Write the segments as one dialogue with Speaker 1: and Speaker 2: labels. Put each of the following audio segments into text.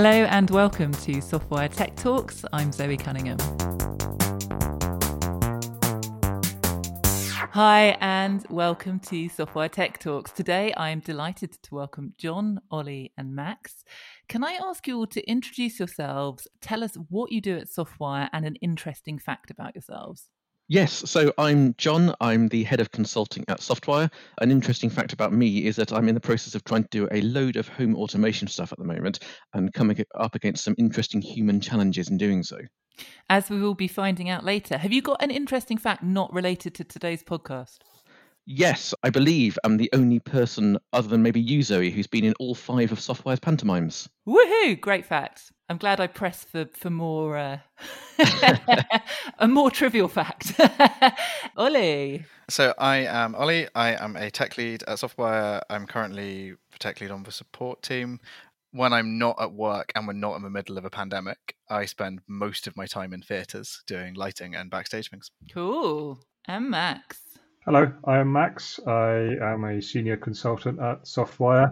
Speaker 1: Hello and welcome to Softwire Tech Talks. I'm Zoe Cunningham. Hi, and welcome to Softwire Tech Talks. Today, I am delighted to welcome John, Ollie, and Max. Can I ask you all to introduce yourselves, tell us what you do at Softwire, and an interesting fact about yourselves?
Speaker 2: Yes, so I'm John. I'm the head of consulting at Softwire. An interesting fact about me is that I'm in the process of trying to do a load of home automation stuff at the moment and coming up against some interesting human challenges in doing so.
Speaker 1: As we will be finding out later, have you got an interesting fact not related to today's podcast?
Speaker 2: Yes, I believe I'm the only person other than maybe you, Zoe, who's been in all five of Softwire's pantomimes.
Speaker 1: Woohoo! Great fact. I'm glad I pressed for for more uh, a more trivial fact. Ollie.
Speaker 3: So I am Ollie. I am a tech lead at Software. I'm currently the tech lead on the support team. When I'm not at work and we're not in the middle of a pandemic, I spend most of my time in theatres doing lighting and backstage things.
Speaker 1: Cool. And Max.
Speaker 4: Hello, I am Max. I am a senior consultant at Softwire.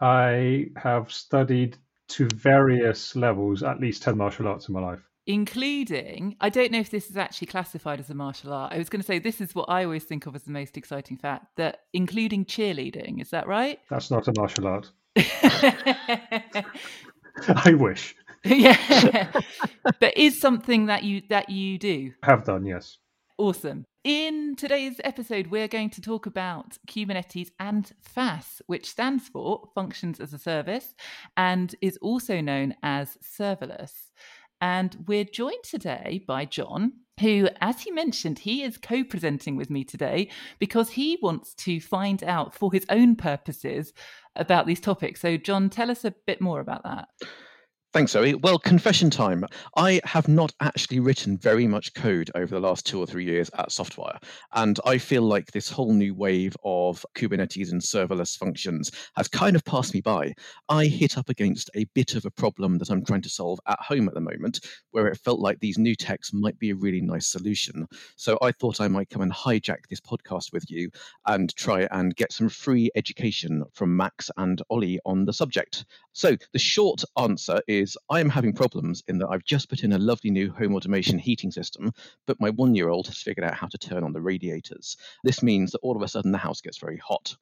Speaker 4: I have studied to various levels at least 10 martial arts in my life.
Speaker 1: Including, I don't know if this is actually classified as a martial art. I was going to say this is what I always think of as the most exciting fact that including cheerleading, is that right?
Speaker 4: That's not a martial art. I wish.
Speaker 1: yeah. but is something that you that you do.
Speaker 4: Have done, yes.
Speaker 1: Awesome. In today's episode, we're going to talk about Kubernetes and FaaS, which stands for Functions as a Service and is also known as serverless. And we're joined today by John, who, as he mentioned, he is co presenting with me today because he wants to find out for his own purposes about these topics. So, John, tell us a bit more about that.
Speaker 2: Thanks, Zoe. Well, confession time. I have not actually written very much code over the last two or three years at Softwire. And I feel like this whole new wave of Kubernetes and serverless functions has kind of passed me by. I hit up against a bit of a problem that I'm trying to solve at home at the moment, where it felt like these new techs might be a really nice solution. So I thought I might come and hijack this podcast with you and try and get some free education from Max and Ollie on the subject. So the short answer is is I am having problems in that I've just put in a lovely new home automation heating system, but my one year old has figured out how to turn on the radiators. This means that all of a sudden the house gets very hot.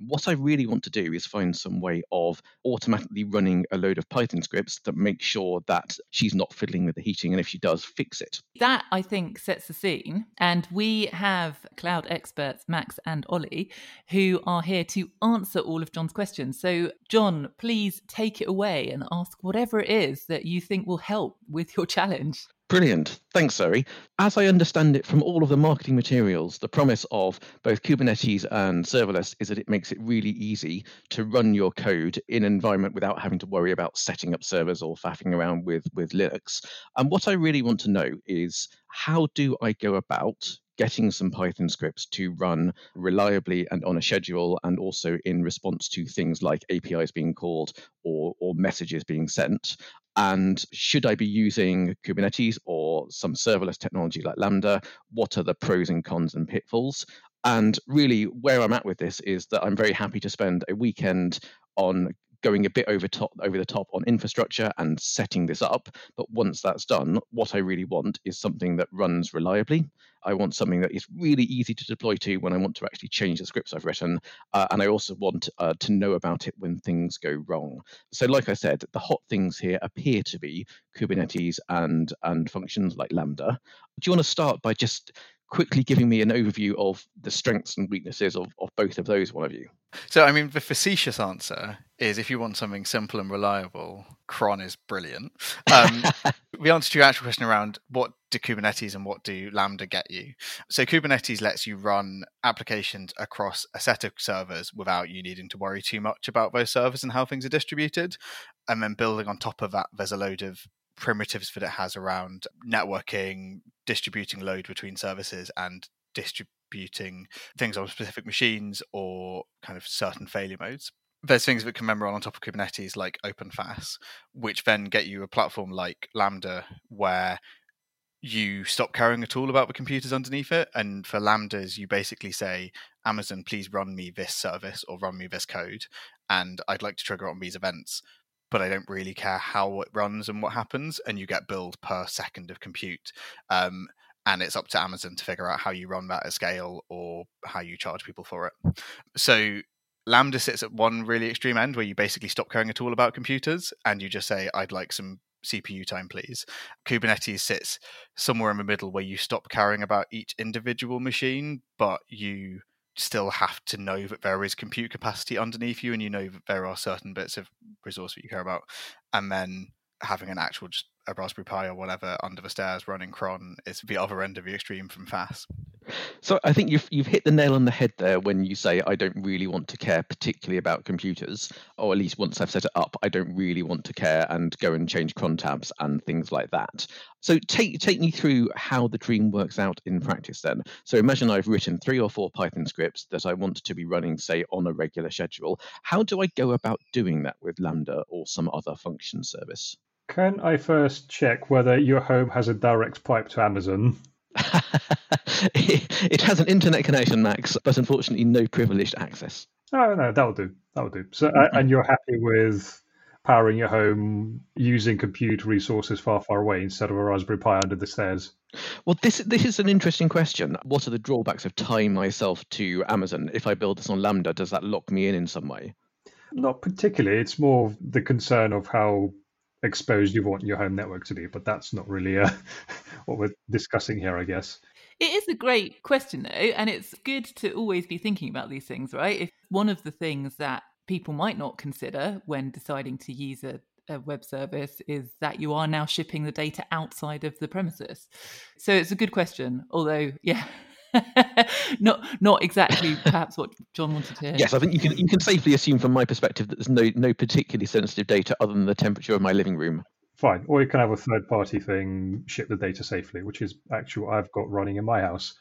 Speaker 2: What I really want to do is find some way of automatically running a load of Python scripts that make sure that she's not fiddling with the heating, and if she does, fix it.
Speaker 1: That I think sets the scene. And we have cloud experts, Max and Ollie, who are here to answer all of John's questions. So, John, please take it away and ask whatever it is that you think will help with your challenge.
Speaker 2: Brilliant. Thanks, Zoe. As I understand it from all of the marketing materials, the promise of both Kubernetes and serverless is that it makes it really easy to run your code in an environment without having to worry about setting up servers or faffing around with, with Linux. And what I really want to know is how do I go about getting some Python scripts to run reliably and on a schedule, and also in response to things like APIs being called or, or messages being sent. And should I be using Kubernetes or some serverless technology like Lambda? What are the pros and cons and pitfalls? And really, where I'm at with this is that I'm very happy to spend a weekend on going a bit over top over the top on infrastructure and setting this up. But once that's done what i really want is something that runs reliably. I want something that is really easy to deploy to when i want to actually change the scripts i've written. Uh, and i also want uh, to know about it when things go wrong. So like i said the hot things here appear to be kubernetes and and functions like lambda. Do you want to start by just quickly giving me an overview of the strengths and weaknesses of, of both of those, one of you?
Speaker 3: So, I mean, the facetious answer is if you want something simple and reliable, cron is brilliant. Um, the answer to your actual question around what do Kubernetes and what do Lambda get you? So, Kubernetes lets you run applications across a set of servers without you needing to worry too much about those servers and how things are distributed. And then building on top of that, there's a load of primitives that it has around networking, distributing load between services, and distributing things on specific machines or kind of certain failure modes. There's things that can run on top of Kubernetes like OpenFaaS, which then get you a platform like Lambda where you stop caring at all about the computers underneath it. And for Lambdas, you basically say, Amazon, please run me this service or run me this code. And I'd like to trigger on these events but I don't really care how it runs and what happens. And you get billed per second of compute. Um, and it's up to Amazon to figure out how you run that at scale or how you charge people for it. So Lambda sits at one really extreme end where you basically stop caring at all about computers and you just say, I'd like some CPU time, please. Kubernetes sits somewhere in the middle where you stop caring about each individual machine, but you still have to know that there is compute capacity underneath you and you know that there are certain bits of resource that you care about. And then having an actual just a Raspberry Pi or whatever under the stairs running cron is the other end of the extreme from FaaS.
Speaker 2: So I think you've you've hit the nail on the head there when you say I don't really want to care particularly about computers, or at least once I've set it up, I don't really want to care and go and change cron tabs and things like that. So take take me through how the dream works out in practice then. So imagine I've written three or four Python scripts that I want to be running, say, on a regular schedule. How do I go about doing that with Lambda or some other function service?
Speaker 4: Can I first check whether your home has a direct pipe to Amazon?
Speaker 2: it has an internet connection, Max, but unfortunately no privileged access.
Speaker 4: Oh no, that'll do. That'll do. So, mm-hmm. and you're happy with powering your home using compute resources far, far away instead of a Raspberry Pi under the stairs?
Speaker 2: Well, this this is an interesting question. What are the drawbacks of tying myself to Amazon? If I build this on Lambda, does that lock me in in some way?
Speaker 4: Not particularly. It's more the concern of how exposed you want your home network to be, but that's not really uh, what we're discussing here, I guess.
Speaker 1: It is a great question, though, and it's good to always be thinking about these things, right? If one of the things that people might not consider when deciding to use a, a web service is that you are now shipping the data outside of the premises. So it's a good question, although, yeah. not not exactly perhaps what John wanted to hear.
Speaker 2: Yes, I think you can you can safely assume from my perspective that there's no no particularly sensitive data other than the temperature of my living room.
Speaker 4: Fine. Or you can have a third party thing ship the data safely, which is actually what I've got running in my house.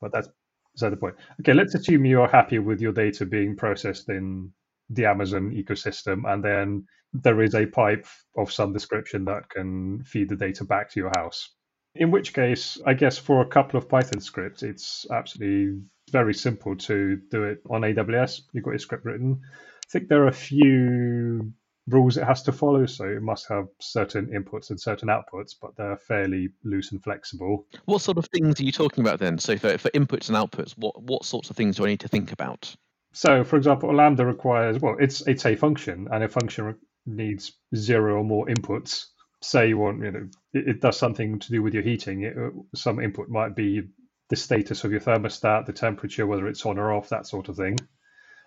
Speaker 4: But that's beside the point. Okay, let's assume you're happy with your data being processed in the Amazon ecosystem, and then there is a pipe of some description that can feed the data back to your house. In which case, I guess for a couple of Python scripts, it's absolutely very simple to do it on AWS. You've got your script written. I think there are a few rules it has to follow, so it must have certain inputs and certain outputs, but they're fairly loose and flexible.
Speaker 2: What sort of things are you talking about then? So for, for inputs and outputs, what what sorts of things do I need to think about?
Speaker 4: So, for example, Lambda requires well, it's it's a function, and a function needs zero or more inputs say you want, you know, it, it does something to do with your heating. It, uh, some input might be the status of your thermostat, the temperature, whether it's on or off, that sort of thing.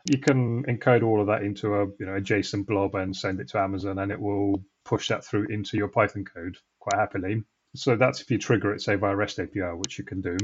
Speaker 4: You can encode all of that into a you know a JSON blob and send it to Amazon, and it will push that through into your Python code quite happily. So that's if you trigger it, say via REST API, which you can do.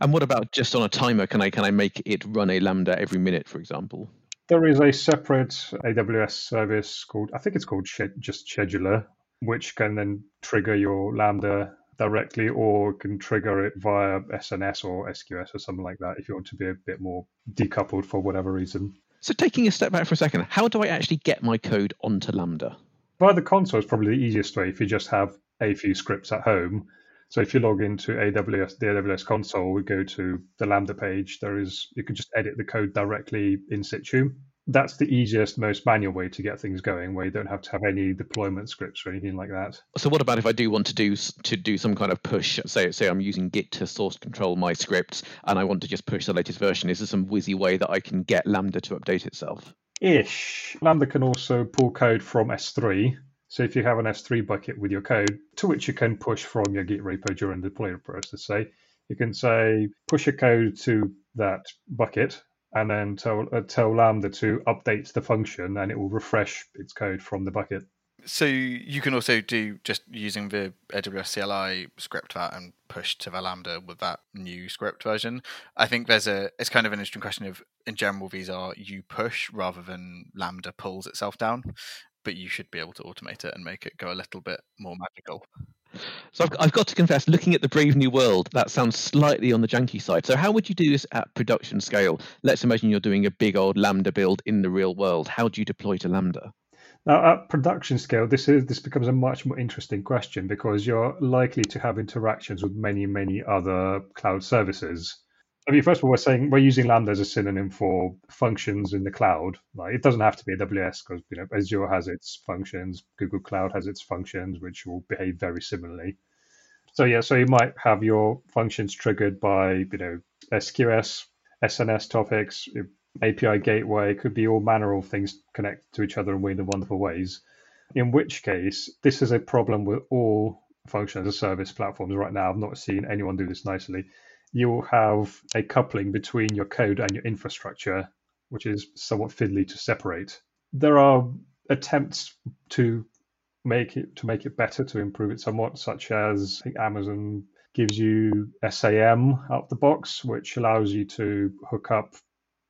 Speaker 2: And what about just on a timer? Can I can I make it run a Lambda every minute, for example?
Speaker 4: There is a separate AWS service called I think it's called just Scheduler, which can then trigger your Lambda directly or can trigger it via SNS or SQS or something like that if you want to be a bit more decoupled for whatever reason.
Speaker 2: So, taking a step back for a second, how do I actually get my code onto Lambda?
Speaker 4: Via the console is probably the easiest way if you just have a few scripts at home. So if you log into AWS, the AWS console, we go to the Lambda page. There is you can just edit the code directly in situ that's the easiest, most manual way to get things going, where you don't have to have any deployment scripts or anything like that.
Speaker 2: So, what about if I do want to do to do some kind of push? Say, say I'm using Git to source control my scripts, and I want to just push the latest version. Is there some whizzy way that I can get Lambda to update itself?
Speaker 4: Ish. Lambda can also pull code from S3. So if you have an S3 bucket with your code, to which you can push from your Git repo during the deployment process, say, you can say push a code to that bucket and then tell uh, tell Lambda to update the function, and it will refresh its code from the bucket.
Speaker 3: So you can also do just using the AWS CLI script that and push to the Lambda with that new script version. I think there's a it's kind of an interesting question of in general these are you push rather than Lambda pulls itself down, but you should be able to automate it and make it go a little bit more magical.
Speaker 2: So I've, I've, got to confess, looking at the Brave New World, that sounds slightly on the janky side. So how would you do this at production scale? Let's imagine you're doing a big old Lambda build in the real world. How do you deploy to Lambda?
Speaker 4: Now, at production scale, this is this becomes a much more interesting question because you're likely to have interactions with many, many other cloud services. I mean, first of all, we're saying we're using Lambda as a synonym for functions in the cloud. Like it doesn't have to be AWS because you know Azure has its functions, Google Cloud has its functions, which will behave very similarly. So yeah, so you might have your functions triggered by you know SQS, SNS topics, API gateway. It could be all manner of things connect to each other in weird and wonderful ways. In which case, this is a problem with all function as a service platforms right now. I've not seen anyone do this nicely you'll have a coupling between your code and your infrastructure, which is somewhat fiddly to separate. There are attempts to make it to make it better to improve it somewhat, such as Amazon gives you SAM out of the box, which allows you to hook up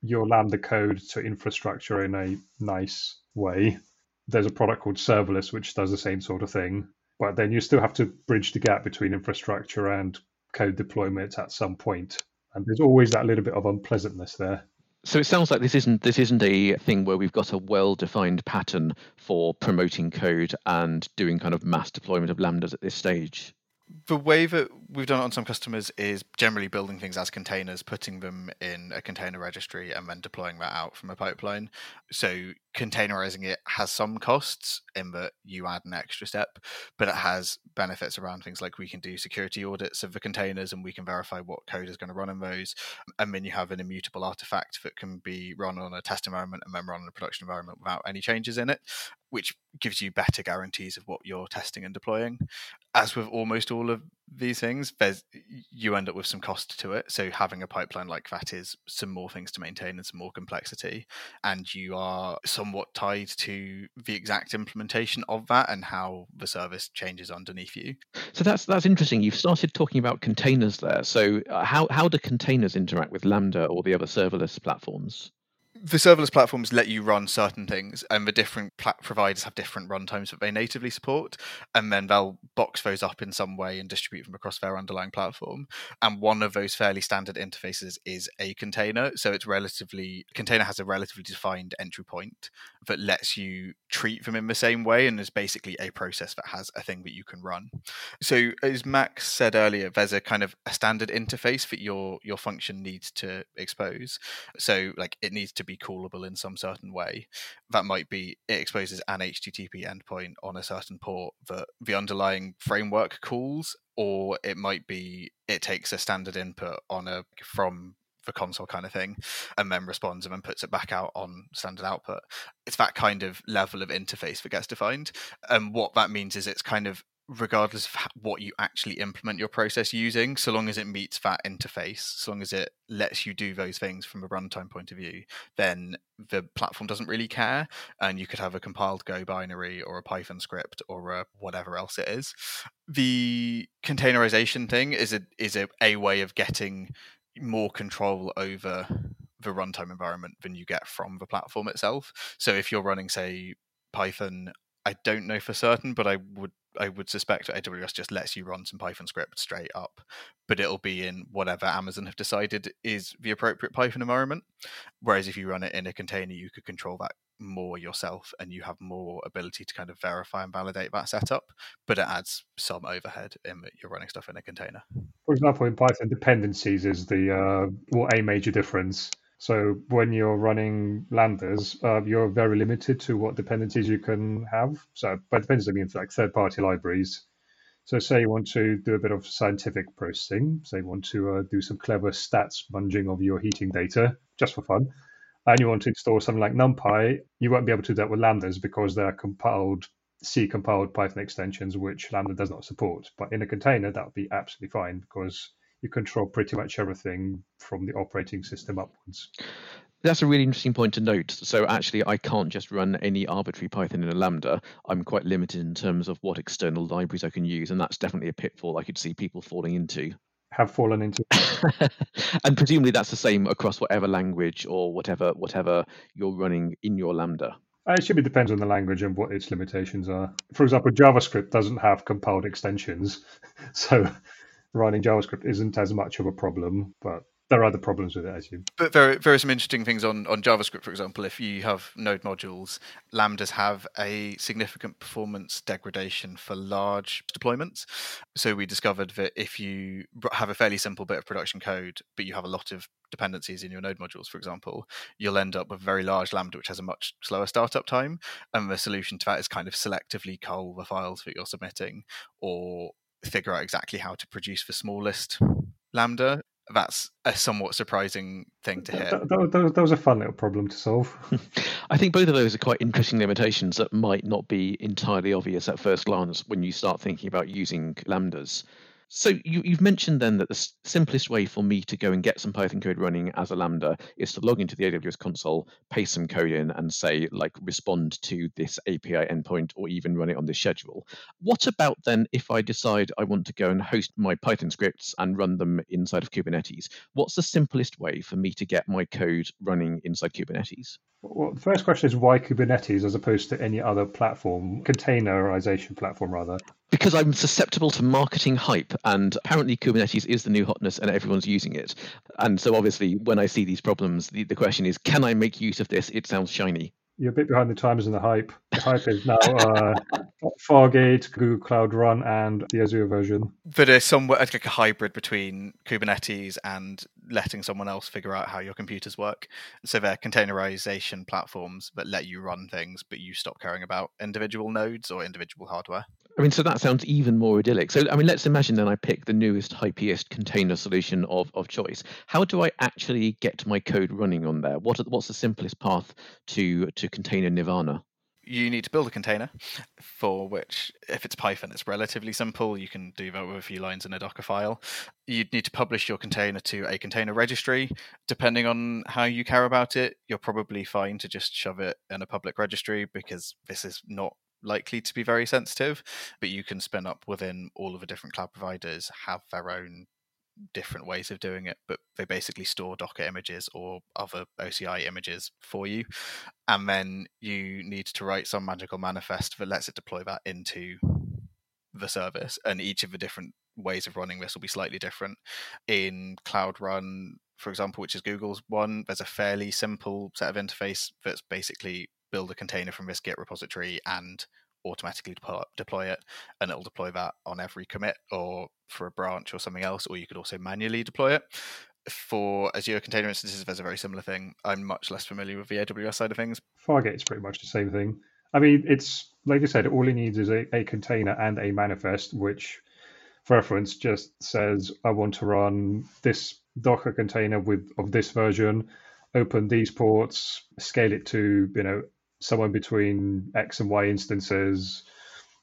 Speaker 4: your Lambda code to infrastructure in a nice way. There's a product called Serverless which does the same sort of thing, but then you still have to bridge the gap between infrastructure and code deployment at some point. And there's always that little bit of unpleasantness there.
Speaker 2: So it sounds like this isn't this isn't a thing where we've got a well-defined pattern for promoting code and doing kind of mass deployment of lambdas at this stage
Speaker 3: the way that we've done it on some customers is generally building things as containers, putting them in a container registry, and then deploying that out from a pipeline. So containerizing it has some costs in that you add an extra step, but it has benefits around things like we can do security audits of the containers and we can verify what code is going to run in those. And then you have an immutable artifact that can be run on a test environment and then run in a production environment without any changes in it which gives you better guarantees of what you're testing and deploying. As with almost all of these things, there's you end up with some cost to it. So having a pipeline like that is some more things to maintain and some more complexity, and you are somewhat tied to the exact implementation of that and how the service changes underneath you.
Speaker 2: So that's that's interesting. You've started talking about containers there. So uh, how how do containers interact with Lambda or the other serverless platforms?
Speaker 3: The serverless platforms let you run certain things, and the different plat- providers have different runtimes that they natively support, and then they'll box those up in some way and distribute them across their underlying platform. And one of those fairly standard interfaces is a container. So it's relatively container has a relatively defined entry point that lets you treat them in the same way, and is basically a process that has a thing that you can run. So as Max said earlier, there's a kind of a standard interface that your your function needs to expose. So like it needs to be callable in some certain way. That might be it exposes an HTTP endpoint on a certain port that the underlying framework calls, or it might be it takes a standard input on a from the console kind of thing and then responds and then puts it back out on standard output it's that kind of level of interface that gets defined and what that means is it's kind of regardless of what you actually implement your process using, so long as it meets that interface, so long as it lets you do those things from a runtime point of view, then the platform doesn't really care. And you could have a compiled Go binary or a Python script or whatever else it is. The containerization thing is a is a, a way of getting more control over the runtime environment than you get from the platform itself. So if you're running, say, Python I don't know for certain, but I would I would suspect AWS just lets you run some Python script straight up, but it'll be in whatever Amazon have decided is the appropriate Python environment. Whereas if you run it in a container, you could control that more yourself and you have more ability to kind of verify and validate that setup, but it adds some overhead in that you're running stuff in a container.
Speaker 4: For example, in Python, dependencies is the uh, well, a major difference so when you're running lambdas, uh, you're very limited to what dependencies you can have. So by dependencies, I mean like third-party libraries. So say you want to do a bit of scientific processing, say you want to uh, do some clever stats munging of your heating data just for fun, and you want to install something like NumPy, you won't be able to do that with lambdas because they're compiled C compiled Python extensions, which Lambda does not support. But in a container, that would be absolutely fine because you control pretty much everything from the operating system upwards.
Speaker 2: That's a really interesting point to note. So actually, I can't just run any arbitrary Python in a Lambda. I'm quite limited in terms of what external libraries I can use, and that's definitely a pitfall I could see people falling into.
Speaker 4: Have fallen into.
Speaker 2: and presumably that's the same across whatever language or whatever whatever you're running in your Lambda.
Speaker 4: Uh, it should be depends on the language and what its limitations are. For example, JavaScript doesn't have compiled extensions, so writing JavaScript isn't as much of a problem, but there are other problems with it, as you.
Speaker 3: But there, there are some interesting things on, on JavaScript, for example. If you have node modules, Lambdas have a significant performance degradation for large deployments. So we discovered that if you have a fairly simple bit of production code, but you have a lot of dependencies in your node modules, for example, you'll end up with very large Lambda, which has a much slower startup time. And the solution to that is kind of selectively cull the files that you're submitting or figure out exactly how to produce the smallest Lambda that's a somewhat surprising thing to hear.
Speaker 4: That, that, that, that was a fun little problem to solve.
Speaker 2: I think both of those are quite interesting limitations that might not be entirely obvious at first glance when you start thinking about using lambdas. So you, have mentioned then that the simplest way for me to go and get some Python code running as a Lambda is to log into the AWS console, paste some code in, and say like respond to this API endpoint or even run it on this schedule. What about then if I decide I want to go and host my Python scripts and run them inside of Kubernetes? What's the simplest way for me to get my code running inside Kubernetes?
Speaker 4: Well, the first question is why Kubernetes as opposed to any other platform, containerization platform rather?
Speaker 2: Because I'm susceptible to marketing hype, and apparently Kubernetes is the new hotness and everyone's using it. And so, obviously, when I see these problems, the, the question is can I make use of this? It sounds shiny
Speaker 4: you're a bit behind the times in the hype. The hype is now uh, Fargate, Google Cloud Run, and the Azure version.
Speaker 3: But it's somewhat like a hybrid between Kubernetes and letting someone else figure out how your computers work. So they're containerization platforms that let you run things, but you stop caring about individual nodes or individual hardware.
Speaker 2: I mean, so that sounds even more idyllic. So, I mean, let's imagine then I pick the newest, hypiest container solution of, of choice. How do I actually get my code running on there? What are, what's the simplest path to to container nirvana?
Speaker 3: You need to build a container for which, if it's Python, it's relatively simple. You can do that with a few lines in a Docker file. You'd need to publish your container to a container registry. Depending on how you care about it, you're probably fine to just shove it in a public registry because this is not likely to be very sensitive, but you can spin up within all of the different cloud providers have their own different ways of doing it, but they basically store Docker images or other OCI images for you. And then you need to write some magical manifest that lets it deploy that into the service. And each of the different ways of running this will be slightly different. In Cloud Run, for example, which is Google's one, there's a fairly simple set of interface that's basically build a container from this Git repository and automatically deploy it and it'll deploy that on every commit or for a branch or something else or you could also manually deploy it. For azure container instances there's a very similar thing. I'm much less familiar with the aws side of things.
Speaker 4: Fargate is pretty much the same thing. I mean it's like i said all it needs is a, a container and a manifest which for reference just says i want to run this docker container with of this version. Open these ports scale it to you know somewhere between X and Y instances,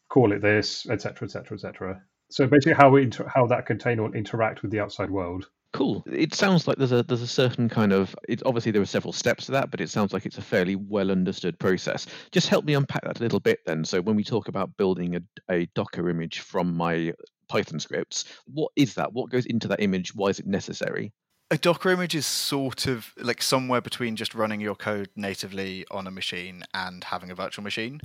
Speaker 4: call it this, etc., etc., etc. So basically, how we inter- how that container will interact with the outside world.
Speaker 2: Cool. It sounds like there's a there's a certain kind of it's obviously there are several steps to that, but it sounds like it's a fairly well understood process. Just help me unpack that a little bit then. So when we talk about building a, a Docker image from my Python scripts, what is that? What goes into that image? Why is it necessary?
Speaker 3: A Docker image is sort of like somewhere between just running your code natively on a machine and having a virtual machine.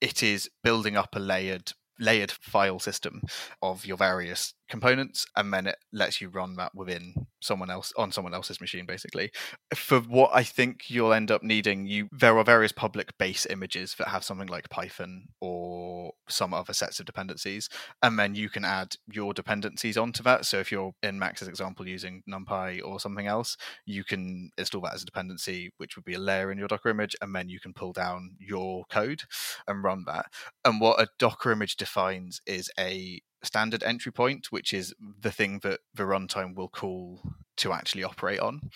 Speaker 3: It is building up a layered layered file system of your various components and then it lets you run that within someone else on someone else's machine basically. For what i think you'll end up needing you there are various public base images that have something like python or some other sets of dependencies and then you can add your dependencies onto that. So if you're in max's example using numpy or something else you can install that as a dependency which would be a layer in your docker image and then you can pull down your code and run that. And what a docker image defines is a standard entry point, which is the thing that the runtime will call to actually operate on.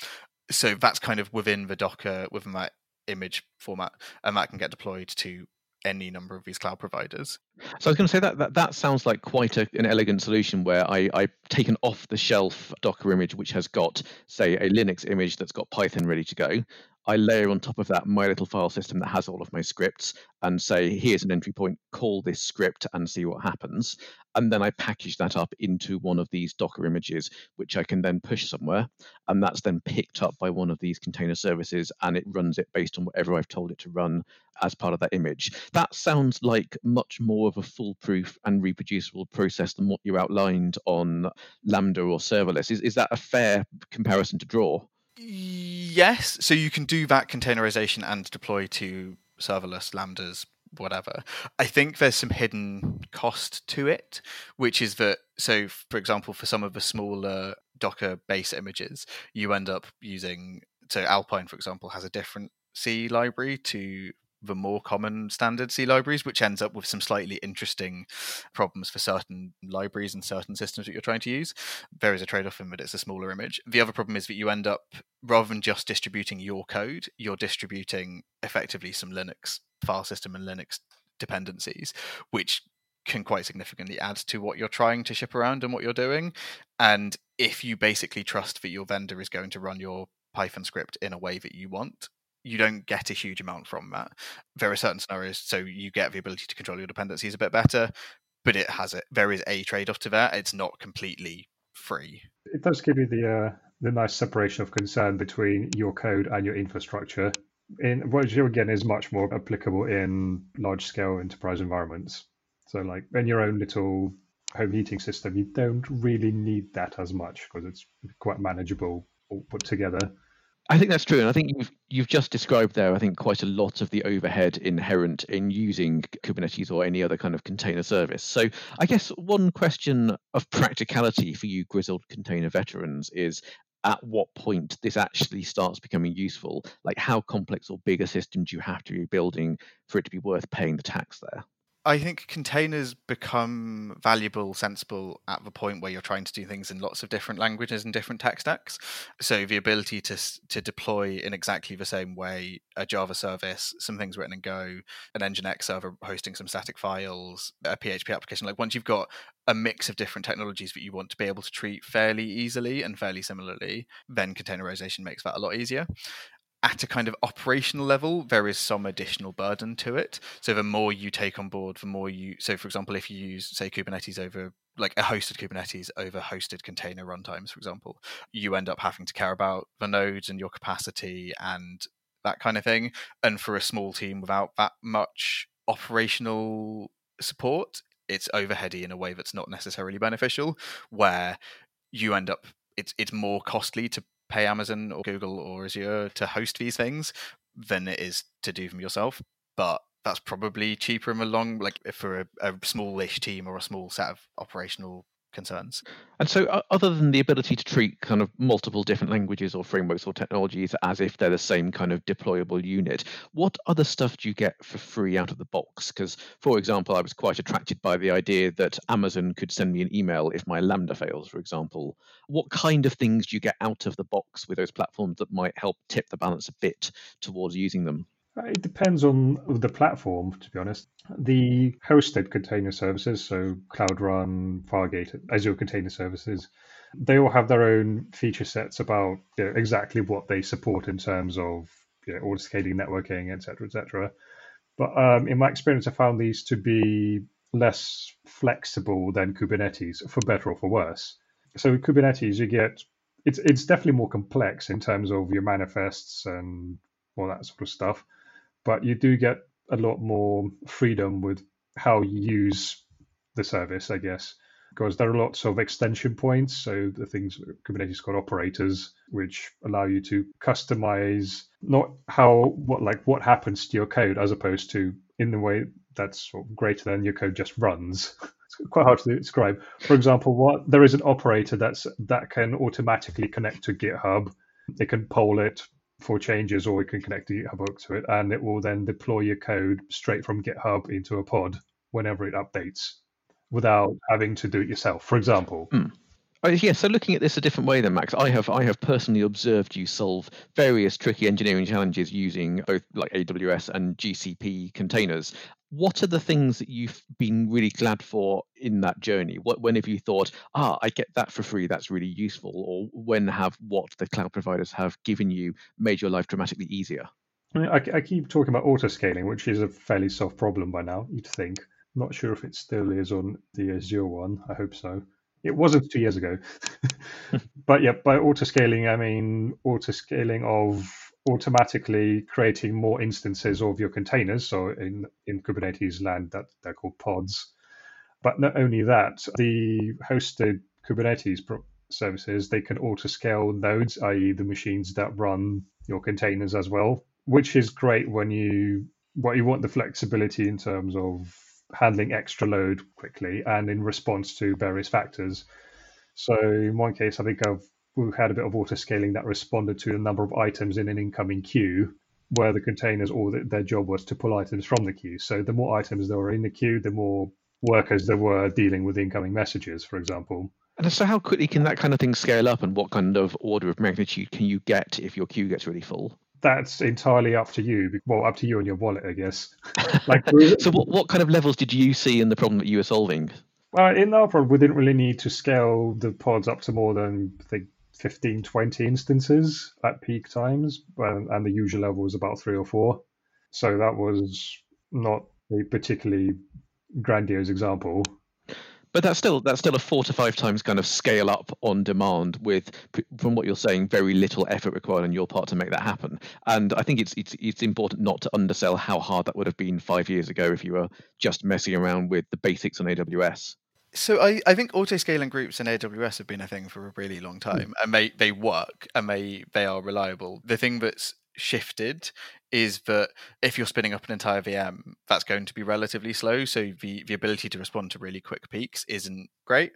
Speaker 3: So that's kind of within the Docker, within that image format, and that can get deployed to any number of these cloud providers.
Speaker 2: So I was going to say that that, that sounds like quite a, an elegant solution where I, I take an off the shelf Docker image which has got, say, a Linux image that's got Python ready to go. I layer on top of that my little file system that has all of my scripts and say, here's an entry point, call this script and see what happens. And then I package that up into one of these Docker images, which I can then push somewhere. And that's then picked up by one of these container services and it runs it based on whatever I've told it to run as part of that image. That sounds like much more of a foolproof and reproducible process than what you outlined on Lambda or serverless. Is, is that a fair comparison to draw?
Speaker 3: Yes. So you can do that containerization and deploy to serverless lambdas whatever. I think there's some hidden cost to it, which is that so for example for some of the smaller Docker base images, you end up using so Alpine for example has a different C library to the more common standard C libraries, which ends up with some slightly interesting problems for certain libraries and certain systems that you're trying to use. There is a trade off in that it's a smaller image. The other problem is that you end up, rather than just distributing your code, you're distributing effectively some Linux file system and Linux dependencies, which can quite significantly add to what you're trying to ship around and what you're doing. And if you basically trust that your vendor is going to run your Python script in a way that you want, you don't get a huge amount from that. There are certain scenarios, so you get the ability to control your dependencies a bit better, but it has it. There is a trade off to that. It's not completely free.
Speaker 4: It does give you the uh, the nice separation of concern between your code and your infrastructure. In which again is much more applicable in large scale enterprise environments. So like in your own little home heating system, you don't really need that as much because it's quite manageable all put together.
Speaker 2: I think that's true, and I think you've you've just described there. I think quite a lot of the overhead inherent in using Kubernetes or any other kind of container service. So, I guess one question of practicality for you grizzled container veterans is: at what point this actually starts becoming useful? Like, how complex or big a system do you have to be building for it to be worth paying the tax there?
Speaker 3: I think containers become valuable, sensible at the point where you're trying to do things in lots of different languages and different tech stacks. So the ability to to deploy in exactly the same way a Java service, some things written in Go, an Nginx server hosting some static files, a PHP application. Like once you've got a mix of different technologies that you want to be able to treat fairly easily and fairly similarly, then containerization makes that a lot easier at a kind of operational level, there is some additional burden to it. So the more you take on board, the more you. So, for example, if you use, say, Kubernetes over like a hosted Kubernetes over hosted container runtimes, for example, you end up having to care about the nodes and your capacity and that kind of thing. And for a small team without that much operational support, it's overheady in a way that's not necessarily beneficial, where you end up it's it's more costly to pay Amazon or Google or Azure to host these things than it is to do them yourself. But that's probably cheaper in the long, like for a, a smallish team or a small set of operational concerns.
Speaker 2: And so, other than the ability to treat kind of multiple different languages or frameworks or technologies as if they're the same kind of deployable unit, what other stuff do you get for free out of the box? Because, for example, I was quite attracted by the idea that Amazon could send me an email if my Lambda fails, for example. What kind of things do you get out of the box with those platforms that might help tip the balance a bit towards using them?
Speaker 4: Uh, it depends on the platform, to be honest. The hosted container services, so Cloud Run, Fargate, Azure Container Services, they all have their own feature sets about you know, exactly what they support in terms of you know, auto scaling, networking, etc., etc. But um, in my experience, I found these to be less flexible than Kubernetes, for better or for worse. So with Kubernetes, you get it's it's definitely more complex in terms of your manifests and all that sort of stuff but you do get a lot more freedom with how you use the service, I guess, because there are lots of extension points. So the things Kubernetes called operators, which allow you to customize not how what like what happens to your code, as opposed to in the way that's greater than your code just runs. it's quite hard to describe. For example, what there is an operator that's that can automatically connect to GitHub. It can poll it for changes, or we can connect the GitHub hook to it, and it will then deploy your code straight from GitHub into a pod whenever it updates, without having to do it yourself. For example.
Speaker 2: Mm. Oh, yeah, so looking at this a different way then, Max, I have I have personally observed you solve various tricky engineering challenges using both like AWS and GCP containers. what are the things that you've been really glad for in that journey? What when have you thought, ah, I get that for free, that's really useful, or when have what the cloud providers have given you made your life dramatically easier?
Speaker 4: I, mean, I, I keep talking about auto scaling, which is a fairly solved problem by now. You'd think. Not sure if it still is on the Azure one. I hope so. It wasn't two years ago, but yeah, by auto scaling, I mean auto scaling of automatically creating more instances of your containers. So in, in Kubernetes land, that they're called pods. But not only that, the hosted Kubernetes services, they can auto scale nodes, i.e., the machines that run your containers as well, which is great when you what you want the flexibility in terms of handling extra load quickly and in response to various factors. So in one case, I think I've we had a bit of auto scaling that responded to the number of items in an incoming queue where the containers or the, their job was to pull items from the queue. So the more items there were in the queue, the more workers there were dealing with incoming messages, for example.
Speaker 2: And so, how quickly can that kind of thing scale up, and what kind of order of magnitude can you get if your queue gets really full?
Speaker 4: That's entirely up to you. Well, up to you and your wallet, I guess.
Speaker 2: like, so, what, what kind of levels did you see in the problem that you were solving?
Speaker 4: Well, in our problem, we didn't really need to scale the pods up to more than I think 15, 20 instances at peak times, and the usual level was about three or four. So that was not a particularly grandiose example.
Speaker 2: But that's still that's still a four to five times kind of scale up on demand with, from what you're saying, very little effort required on your part to make that happen. And I think it's it's it's important not to undersell how hard that would have been five years ago if you were just messing around with the basics on AWS.
Speaker 3: So I, I think auto scaling groups in AWS have been a thing for a really long hmm. time, and they they work and they they are reliable. The thing that's shifted is that if you're spinning up an entire VM, that's going to be relatively slow. So the, the ability to respond to really quick peaks isn't great.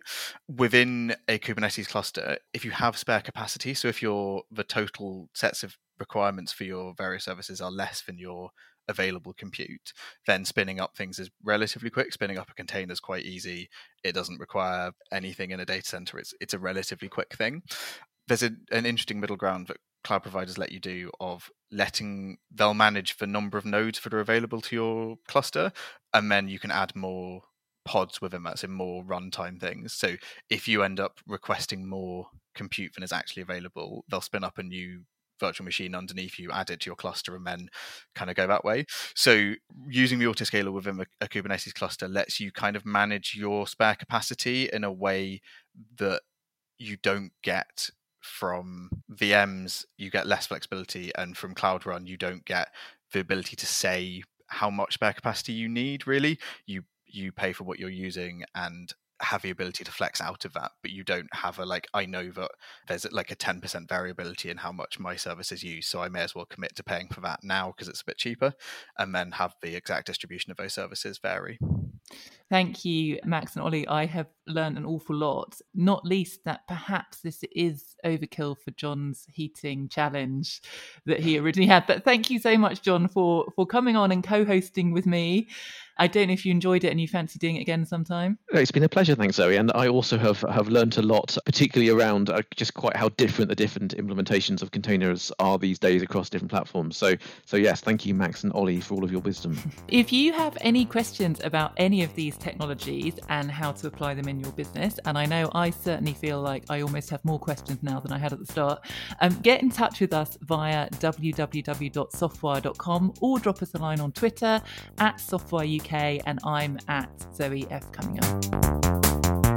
Speaker 3: Within a Kubernetes cluster, if you have spare capacity, so if your the total sets of requirements for your various services are less than your available compute, then spinning up things is relatively quick. Spinning up a container is quite easy. It doesn't require anything in a data center. It's it's a relatively quick thing. There's a, an interesting middle ground that cloud providers let you do of letting they'll manage the number of nodes that are available to your cluster, and then you can add more pods within that, so more runtime things. So if you end up requesting more compute than is actually available, they'll spin up a new virtual machine underneath you, add it to your cluster, and then kind of go that way. So using the autoscaler within a, a Kubernetes cluster lets you kind of manage your spare capacity in a way that you don't get from VMs. You get less flexibility, and from Cloud Run, you don't get the ability to say how much spare capacity you need. Really, you you pay for what you're using and have the ability to flex out of that, but you don't have a like, I know that there's like a 10% variability in how much my service is used. So I may as well commit to paying for that now because it's a bit cheaper and then have the exact distribution of those services vary.
Speaker 1: Thank you, Max and Ollie. I have learned an awful lot, not least that perhaps this is overkill for John's heating challenge that he originally had. But thank you so much, John, for, for coming on and co hosting with me. I don't know if you enjoyed it and you fancy doing it again sometime.
Speaker 2: It's been a pleasure, thanks, Zoe. And I also have have learned a lot, particularly around uh, just quite how different the different implementations of containers are these days across different platforms. So, so yes, thank you, Max and Ollie, for all of your wisdom.
Speaker 1: If you have any questions about any of these technologies and how to apply them in your business, and I know I certainly feel like I almost have more questions now than I had at the start, um, get in touch with us via www.softwire.com or drop us a line on Twitter at SoftwireUK UK, and I'm at Zoe F. Cunningham.